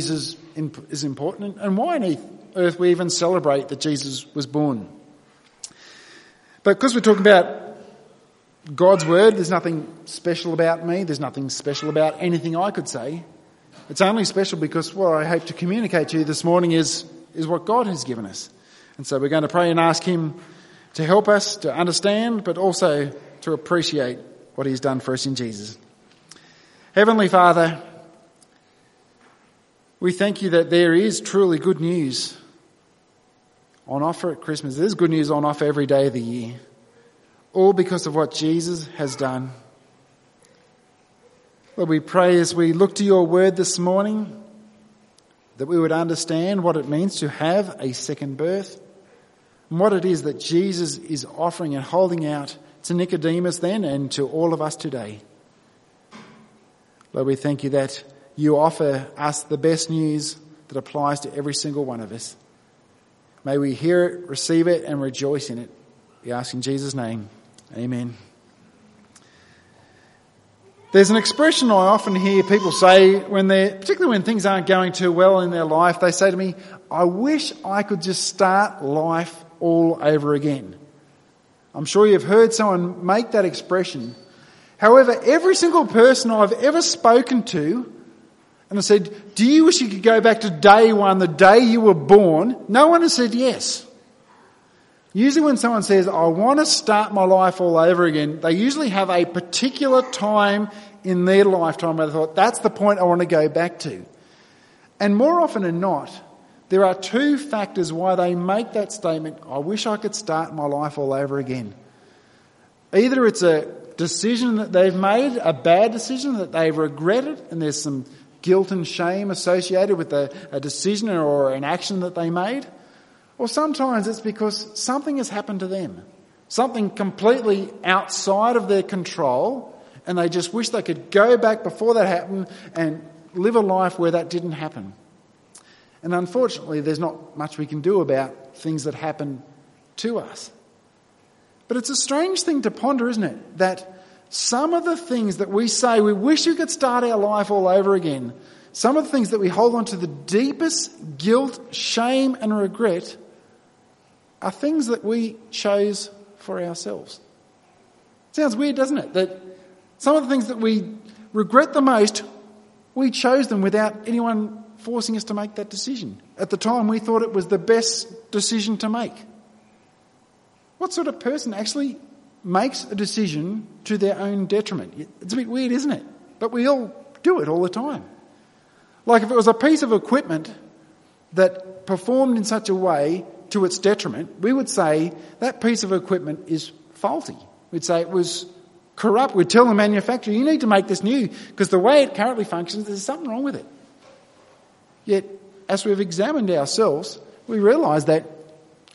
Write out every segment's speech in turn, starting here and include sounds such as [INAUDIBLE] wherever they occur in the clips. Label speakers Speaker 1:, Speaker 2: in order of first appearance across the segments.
Speaker 1: Jesus is important and why on earth we even celebrate that Jesus was born. But because we're talking about God's word, there's nothing special about me, there's nothing special about anything I could say. It's only special because what I hope to communicate to you this morning is, is what God has given us. And so we're going to pray and ask Him to help us to understand, but also to appreciate what He's done for us in Jesus. Heavenly Father, we thank you that there is truly good news on offer at Christmas. There's good news on offer every day of the year. All because of what Jesus has done. Lord, we pray as we look to your word this morning that we would understand what it means to have a second birth and what it is that Jesus is offering and holding out to Nicodemus then and to all of us today. Lord, we thank you that you offer us the best news that applies to every single one of us. May we hear it, receive it, and rejoice in it. We ask in Jesus' name. Amen. There's an expression I often hear people say when they're, particularly when things aren't going too well in their life, they say to me, I wish I could just start life all over again. I'm sure you've heard someone make that expression. However, every single person I've ever spoken to and I said, Do you wish you could go back to day one, the day you were born? No one has said yes. Usually when someone says, I want to start my life all over again, they usually have a particular time in their lifetime where they thought, that's the point I want to go back to. And more often than not, there are two factors why they make that statement, I wish I could start my life all over again. Either it's a decision that they've made, a bad decision that they've regretted, and there's some guilt and shame associated with a, a decision or an action that they made. Or sometimes it's because something has happened to them. Something completely outside of their control and they just wish they could go back before that happened and live a life where that didn't happen. And unfortunately, there's not much we can do about things that happen to us. But it's a strange thing to ponder, isn't it? That some of the things that we say we wish we could start our life all over again, some of the things that we hold on to the deepest guilt, shame, and regret are things that we chose for ourselves. Sounds weird, doesn't it? That some of the things that we regret the most, we chose them without anyone forcing us to make that decision. At the time, we thought it was the best decision to make. What sort of person actually makes a decision to their own detriment. It's a bit weird, isn't it? But we all do it all the time. Like if it was a piece of equipment that performed in such a way to its detriment, we would say that piece of equipment is faulty. We'd say it was corrupt. We'd tell the manufacturer, you need to make this new because the way it currently functions, there's something wrong with it. Yet, as we've examined ourselves, we realise that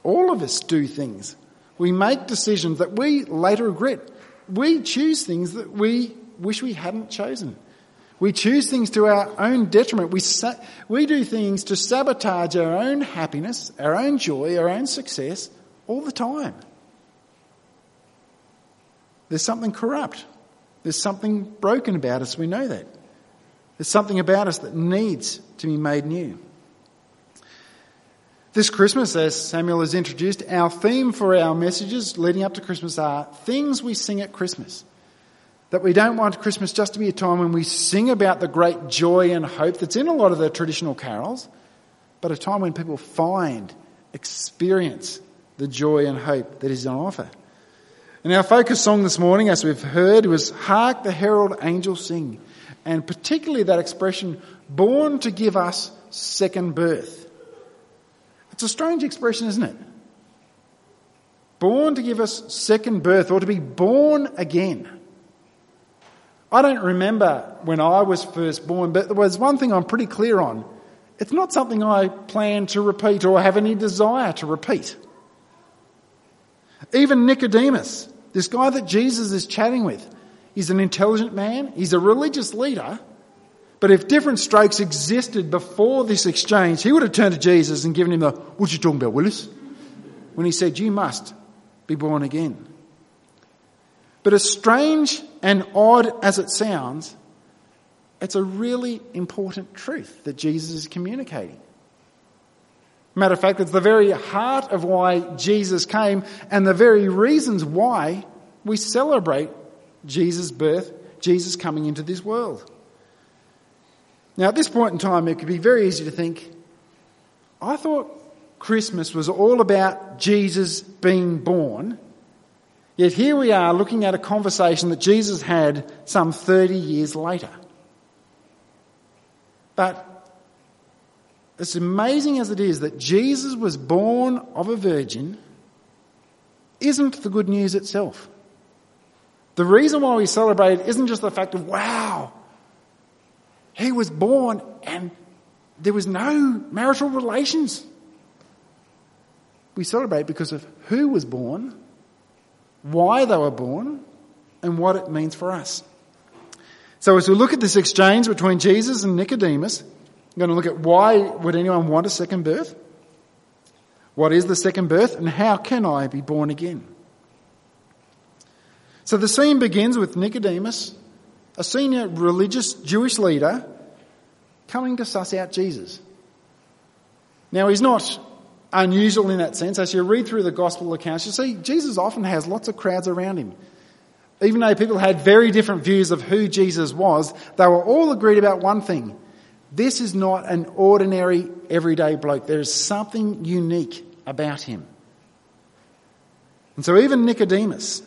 Speaker 1: all of us do things we make decisions that we later regret. We choose things that we wish we hadn't chosen. We choose things to our own detriment. We, sa- we do things to sabotage our own happiness, our own joy, our own success all the time. There's something corrupt. There's something broken about us. We know that. There's something about us that needs to be made new. This Christmas, as Samuel has introduced, our theme for our messages leading up to Christmas are things we sing at Christmas. That we don't want Christmas just to be a time when we sing about the great joy and hope that's in a lot of the traditional carols, but a time when people find, experience the joy and hope that is on offer. And our focus song this morning, as we've heard, was Hark the Herald Angels Sing, and particularly that expression, born to give us second birth. It's a strange expression, isn't it? Born to give us second birth or to be born again. I don't remember when I was first born, but there was one thing I'm pretty clear on. It's not something I plan to repeat or have any desire to repeat. Even Nicodemus, this guy that Jesus is chatting with, he's an intelligent man, he's a religious leader, but if different strokes existed before this exchange, he would have turned to Jesus and given him the, what you talking about, Willis? When he said, you must be born again. But as strange and odd as it sounds, It's a really important truth that Jesus is communicating. Matter of fact, it's the very heart of why Jesus came and the very reasons why we celebrate Jesus' birth, Jesus coming into this world. Now, at this point in time, it could be very easy to think, I thought Christmas was all about Jesus being born. Yet here we are looking at a conversation that Jesus had some 30 years later. But as amazing as it is that Jesus was born of a virgin, isn't the good news itself. The reason why we celebrate isn't just the fact of, wow, he was born and there was no marital relations. We celebrate because of who was born, why they were born, and what it means for us. So as we look at this exchange between Jesus and Nicodemus, I'm going to look at why would anyone want a second birth? What is the second birth and how can I be born again? So the scene begins with Nicodemus, a senior religious Jewish leader, coming to suss out Jesus. Now he's not unusual in that sense. As you read through the gospel accounts, you see Jesus often has lots of crowds around him. Even though people had very different views of who Jesus was, they were all agreed about one thing. This is not an ordinary, everyday bloke. There is something unique about him. And so even Nicodemus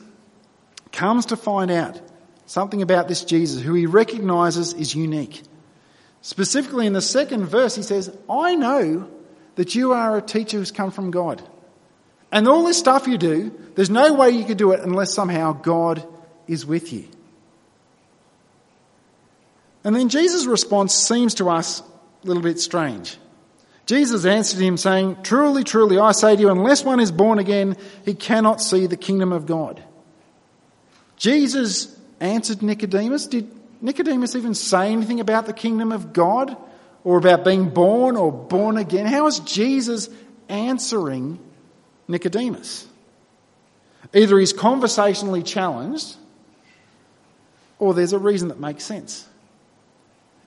Speaker 1: comes to find out something about this Jesus who he recognizes is unique. Specifically in the second verse, he says, I know that you are a teacher who's come from God. And all this stuff you do, there's no way you could do it unless somehow God is with you. And then Jesus' response seems to us a little bit strange. Jesus answered him saying, Truly, truly, I say to you, unless one is born again, he cannot see the kingdom of God. Jesus answered Nicodemus. Did Nicodemus even say anything about the kingdom of God or about being born or born again? How is Jesus answering Nicodemus? Either he's conversationally challenged or there's a reason that makes sense.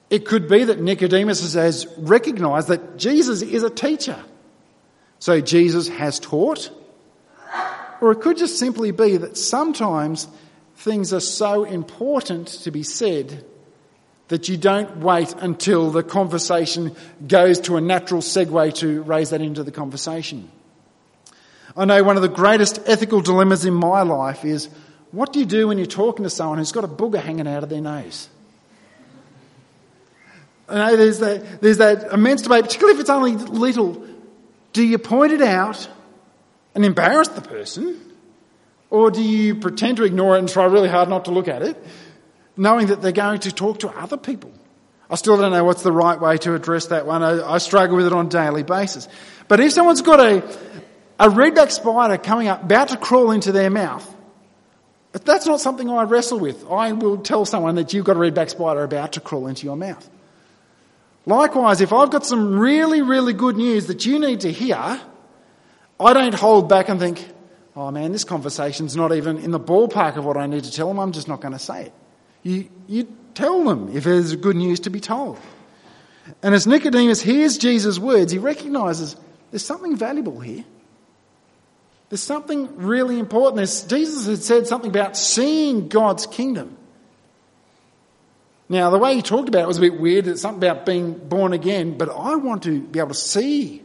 Speaker 1: It could be that Nicodemus has recognized that Jesus is a teacher. So Jesus has taught. Or it could just simply be that sometimes things are so important to be said that you don't wait until the conversation goes to a natural segue to raise that into the conversation. I know one of the greatest ethical dilemmas in my life is what do you do when you're talking to someone who's got a booger hanging out of their nose? I know there's that, there's that immense debate, particularly if it's only little. Do you point it out and embarrass the person? Or do you pretend to ignore it and try really hard not to look at it, knowing that they're going to talk to other people? I still don't know what's the right way to address that one. I, I struggle with it on a daily basis. But if someone's got a, a redback spider coming up, about to crawl into their mouth, that's not something I wrestle with. I will tell someone that you've got a redback spider about to crawl into your mouth. Likewise, if I've got some really, really good news that you need to hear, I don't hold back and think, oh man, this conversation's not even in the ballpark of what I need to tell them. I'm just not going to say it. You, you tell them if there's good news to be told. And as Nicodemus hears Jesus' words, he recognizes there's something valuable here. There's something really important. There's, Jesus had said something about seeing God's kingdom. Now, the way he talked about it was a bit weird. It's something about being born again, but I want to be able to see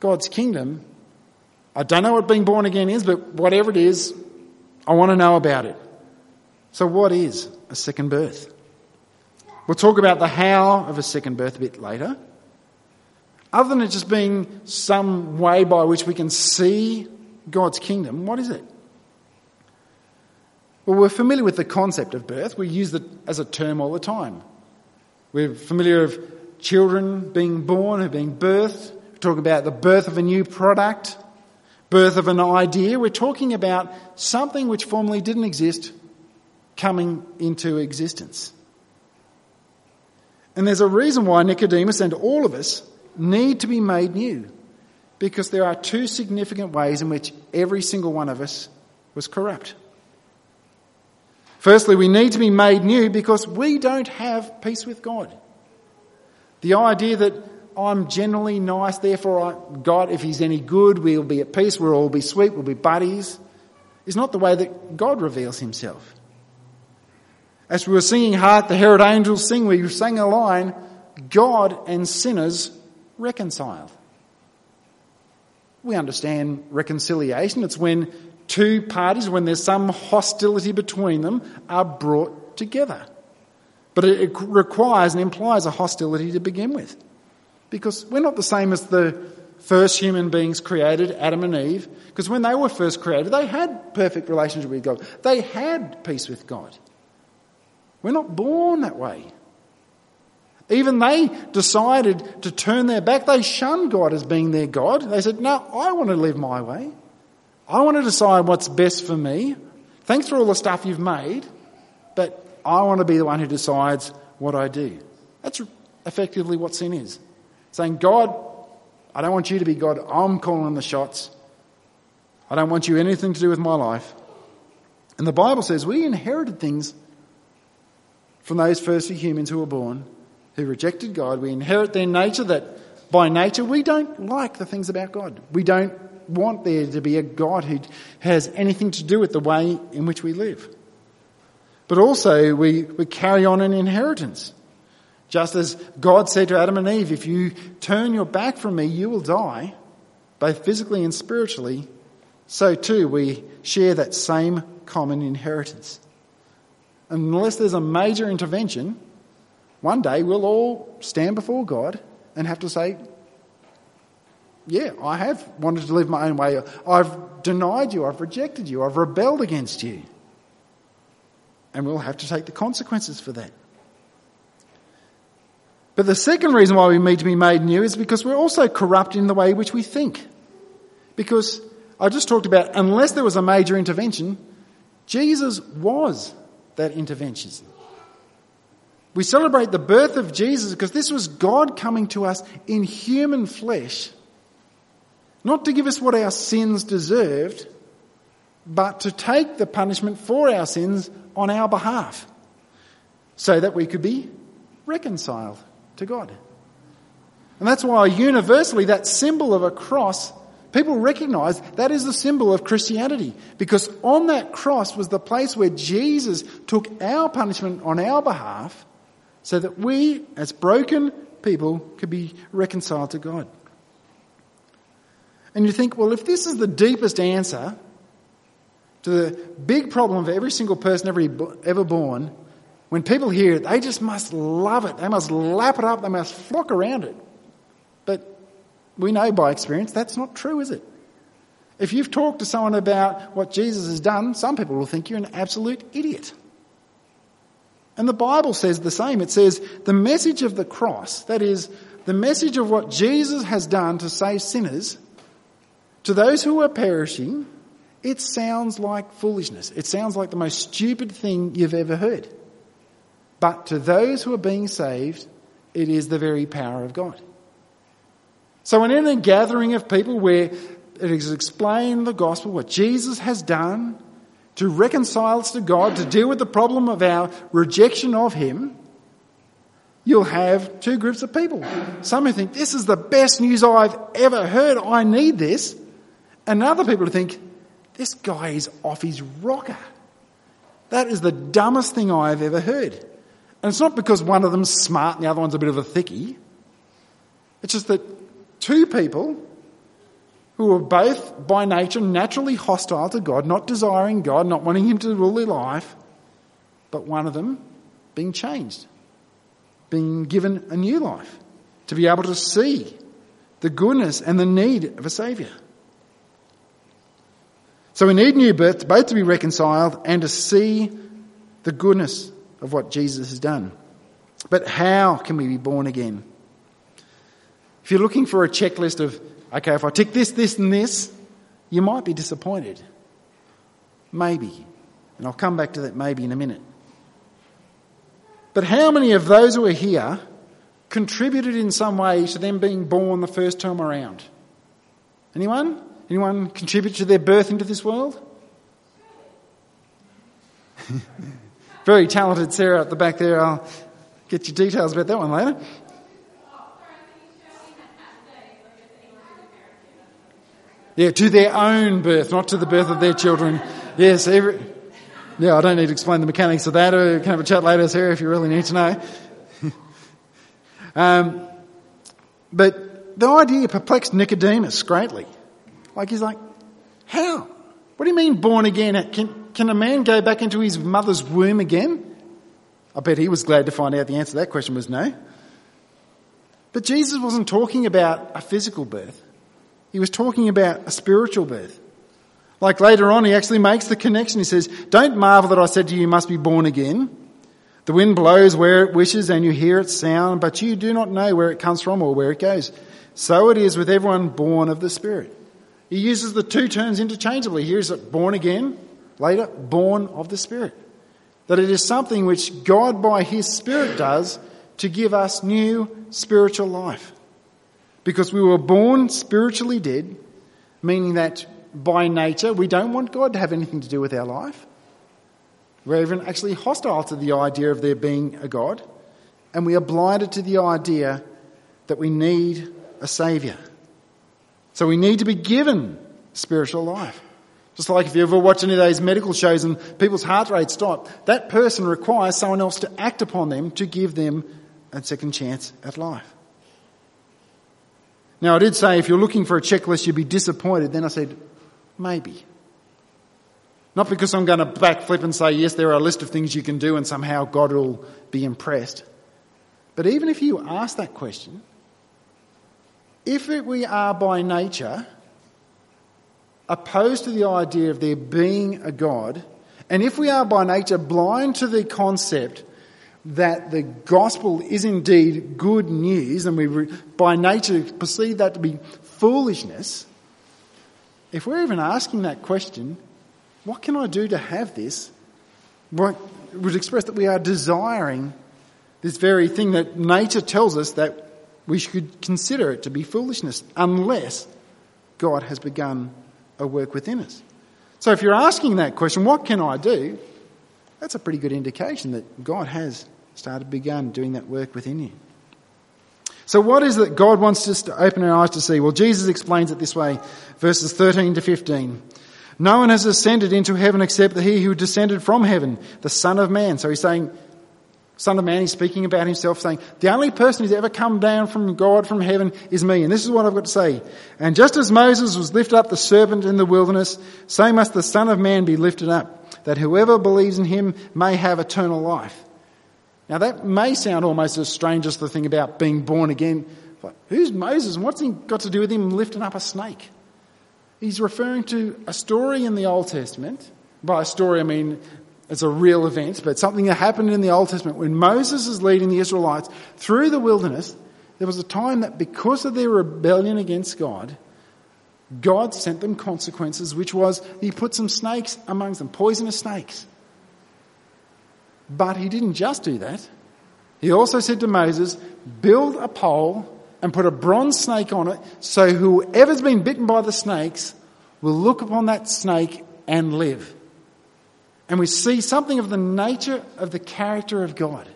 Speaker 1: God's kingdom I don't know what being born again is, but whatever it is, I want to know about it. So, what is a second birth? We'll talk about the how of a second birth a bit later. Other than it just being some way by which we can see God's kingdom, what is it? Well, we're familiar with the concept of birth. We use it as a term all the time. We're familiar of children being born, or being birthed. We talk about the birth of a new product, birth of an idea. We're talking about something which formerly didn't exist coming into existence. And there's a reason why Nicodemus and all of us need to be made new. Because there are two significant ways in which every single one of us was corrupt. Firstly, we need to be made new because we don't have peace with God. The idea that I'm generally nice, therefore I, God, if He's any good, we'll be at peace, we'll all be sweet, we'll be buddies, is not the way that God reveals Himself. As we were singing Hark, the Herald Angels Sing, we sang a line, God and sinners reconciled. We understand reconciliation. It's when two parties, when there's some hostility between them, are brought together. But it requires and implies a hostility to begin with. Because we're not the same as the first human beings created, Adam and Eve, because when they were first created, they had perfect relationship with God. They had peace with God. We're not born that way. Even they decided to turn their back. They shunned God as being their God. They said, no, I want to live my way. I want to decide what's best for me. Thanks for all the stuff you've made, but I want to be the one who decides what I do. That's effectively what sin is. Saying, God, I don't want you to be God. I'm calling the shots. I don't want you anything to do with my life. And the Bible says we inherited things from those first few humans who were born, who rejected God. We inherit their nature that by nature we don't like the things about God. We don't want there to be a God who has anything to do with the way in which we live. But also we, we carry on an inheritance. Just as God said to Adam and Eve, if you turn your back from me, you will die, both physically and spiritually. So too we share that same common inheritance. Unless there's a major intervention, one day we'll all stand before God and have to say, yeah, I have wanted to live my own way. I've denied you. I've rejected you. I've rebelled against you. And we'll have to take the consequences for that. But the second reason why we need to be made new is because we're also corrupt in the way which we think. Because I just talked about, unless there was a major intervention, Jesus was that intervention. We celebrate the birth of Jesus because this was God coming to us in human flesh not to give us what our sins deserved, but to take the punishment for our sins on our behalf so that we could be reconciled to God. And that's why universally that symbol of a cross, people recognize that is the symbol of Christianity. Because on that cross was the place where Jesus took our punishment on our behalf so that we, as broken people, could be reconciled to God. And you think, well, if this is the deepest answer to the big problem of every single person ever, ever born, when people hear it, they just must love it. They must lap it up. They must flock around it. But we know by experience that's not true, is it? If you've talked to someone about what Jesus has done, some people will think you're an absolute idiot. And the Bible says the same. It says the message of the cross, that is, the message of what Jesus has done to save sinners, to those who are perishing, it sounds like foolishness. It sounds like the most stupid thing you've ever heard. But to those who are being saved, it is the very power of God. So when in a gathering of people where it is explained the gospel, what Jesus has done to reconcile us to God, to deal with the problem of our rejection of Him, you'll have two groups of people. Some who think, this is the best news I've ever heard, I need this. And other people who think, this guy is off his rocker. That is the dumbest thing I've ever heard. And it's not because one of them's smart and the other one's a bit of a thickie. It's just that two people who are both by nature naturally hostile to God, not desiring God, not wanting Him to rule their life, but one of them being changed, being given a new life, to be able to see the goodness and the need of a Saviour. So we need new birth both to be reconciled and to see the goodness of what Jesus has done. But how can we be born again? If you're looking for a checklist of, okay, if I tick this, this, and this, you might be disappointed. Maybe. And I'll come back to that maybe in a minute. But how many of those who are here contributed in some way to them being born the first time around? Anyone? Anyone contribute to their birth into this world? [LAUGHS] Very talented Sarah at the back there. I'll get you details about that one later. Yeah, to their own birth, not to the birth of their children. Yes, every, yeah, I don't need to explain the mechanics of that. We can have a chat later, Sarah, if you really need to know. [LAUGHS] um, but the idea perplexed Nicodemus greatly. Like he's like, how? What do you mean born again? Can, can a man go back into his mother's womb again? I bet he was glad to find out the answer to that question was no. But Jesus wasn't talking about a physical birth. He was talking about a spiritual birth. Like later on, he actually makes the connection. He says, Don't marvel that I said to you, you must be born again. The wind blows where it wishes and you hear its sound, but you do not know where it comes from or where it goes. So it is with everyone born of the Spirit. He uses the two terms interchangeably. Here's it born again, later, born of the Spirit. That it is something which God by His Spirit does to give us new spiritual life. Because we were born spiritually dead, meaning that by nature we don't want God to have anything to do with our life. We're even actually hostile to the idea of there being a God, and we are blinded to the idea that we need a Saviour. So we need to be given spiritual life. Just like if you ever watch any of those medical shows and people's heart rates stop, that person requires someone else to act upon them to give them a second chance at life. Now, I did say if you're looking for a checklist, you'd be disappointed. Then I said, maybe. Not because I'm going to backflip and say, yes, there are a list of things you can do and somehow God will be impressed. But even if you ask that question, if we are by nature opposed to the idea of there being a God, and if we are by nature blind to the concept that the gospel is indeed good news, and we by nature perceive that to be foolishness, if we're even asking that question, what can I do to have this? What would express that we are desiring this very thing that nature tells us that we should consider it to be foolishness unless God has begun a work within us. So if you're asking that question, what can I do? That's a pretty good indication that God has started begun doing that work within you. So what is it God wants us to open our eyes to see? Well, Jesus explains it this way, verses 13 to 15. No one has ascended into heaven except the he who descended from heaven, the Son of Man. So he's saying, Son of Man, he's speaking about himself saying, the only person who's ever come down from God from heaven is me. And this is what I've got to say. And just as Moses was lifted up the serpent in the wilderness, so must the Son of Man be lifted up, that whoever believes in him may have eternal life. Now that may sound almost as strange as the thing about being born again. But who's Moses and what's he got to do with him lifting up a snake? He's referring to a story in the Old Testament. By a story, I mean it's a real event, but something that happened in the Old Testament when Moses is leading the Israelites through the wilderness. There was a time that because of their rebellion against God, God sent them consequences, which was he put some snakes amongst them, poisonous snakes. But he didn't just do that. He also said to Moses, build a pole and put a bronze snake on it so whoever's been bitten by the snakes will look upon that snake and live and we see something of the nature of the character of God.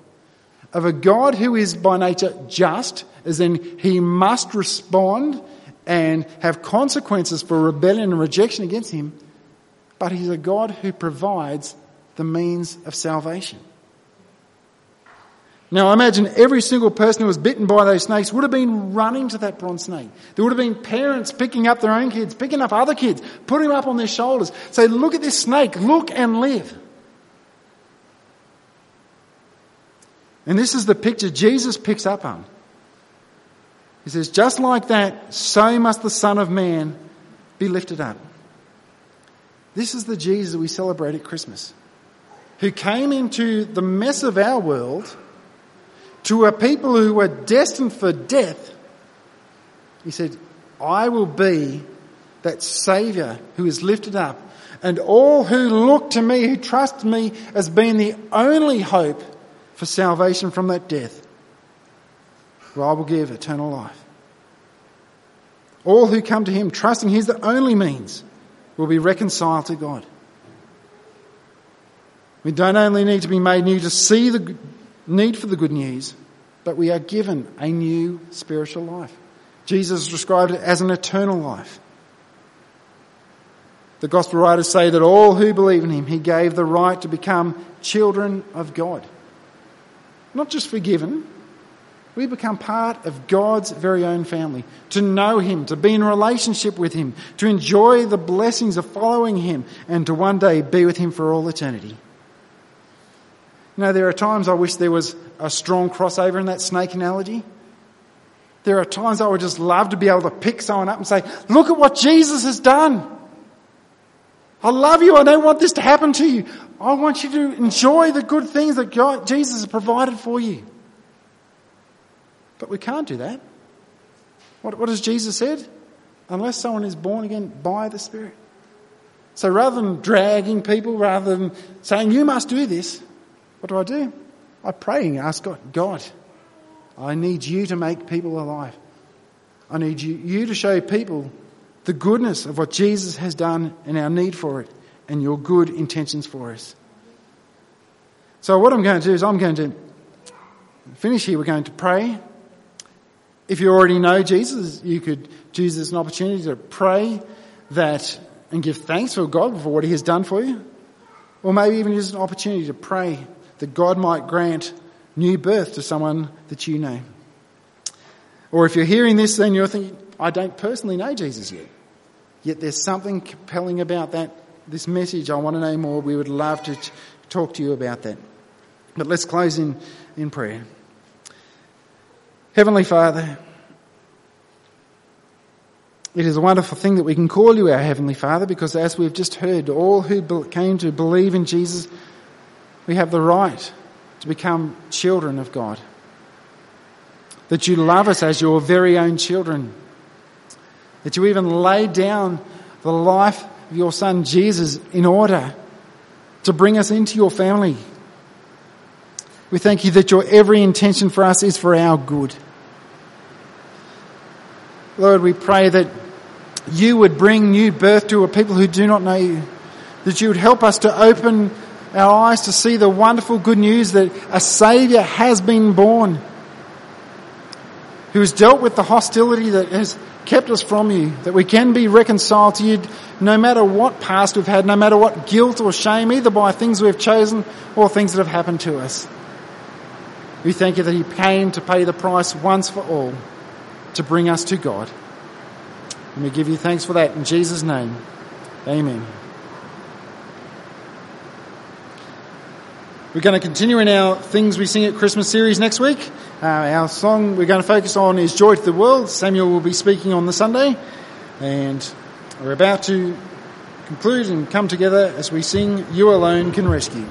Speaker 1: Of a God who is by nature just, as in he must respond and have consequences for rebellion and rejection against him, but he's a God who provides the means of salvation. Now, I imagine every single person who was bitten by those snakes would have been running to that bronze snake. There would have been parents picking up their own kids, picking up other kids, putting them up on their shoulders, say, look at this snake, look and live. And this is the picture Jesus picks up on. He says, just like that, so must the Son of Man be lifted up. This is the Jesus we celebrate at Christmas, who came into the mess of our world to a people who were destined for death, he said, I will be that Saviour who is lifted up. And all who look to me, who trust me as being the only hope for salvation from that death, well, I will give eternal life. All who come to him trusting he's the only means will be reconciled to God. We don't only need to be made new to see the need for the good news, but we are given a new spiritual life. Jesus described it as an eternal life. The gospel writers say that all who believe in him, he gave the right to become children of God. Not just forgiven, we become part of God's very own family. To know Him, to be in relationship with Him, to enjoy the blessings of following Him, and to one day be with Him for all eternity. You know, there are times I wish there was a strong crossover in that snake analogy. There are times I would just love to be able to pick someone up and say, look at what Jesus has done. I love you. I don't want this to happen to you. I want you to enjoy the good things that God, Jesus has provided for you. But we can't do that. What, what has Jesus said? Unless someone is born again by the Spirit. So rather than dragging people, rather than saying, you must do this, what do I do? I pray and ask God, God, I need you to make people alive. I need you, you to show people the goodness of what Jesus has done and our need for it and your good intentions for us. So what I'm going to do is I'm going to finish here. We're going to pray. If you already know Jesus, you could choose this as an opportunity to pray that and give thanks for God for what He has done for you. Or maybe even use an opportunity to pray that God might grant new birth to someone that you know. Or if you're hearing this, then you're thinking, I don't personally know Jesus yet. Yet there's something compelling about that, this message. I want to know more. We would love to talk to you about that. But let's close in, in prayer. Heavenly Father, it is a wonderful thing that we can call you our Heavenly Father because as we've just heard, all who came to believe in Jesus, we have the right to become children of God. That you love us as your very own children. That you even laid down the life of your Son Jesus in order to bring us into your family. We thank you that your every intention for us is for our good. Lord, we pray that you would bring new birth to a people who do not know you. That you would help us to open our eyes to see the wonderful good news that a Saviour has been born. Who has dealt with the hostility that has kept us from you. That we can be reconciled to you no matter what past we've had, no matter what guilt or shame, either by things we've chosen or things that have happened to us. We thank you that He came to pay the price once for all to bring us to God. And we give you thanks for that in Jesus' name. Amen. We're going to continue in our Things We Sing at Christmas series next week. Uh, our song we're going to focus on is Joy to the World. Samuel will be speaking on the Sunday. And we're about to conclude and come together as we sing You Alone Can Rescue.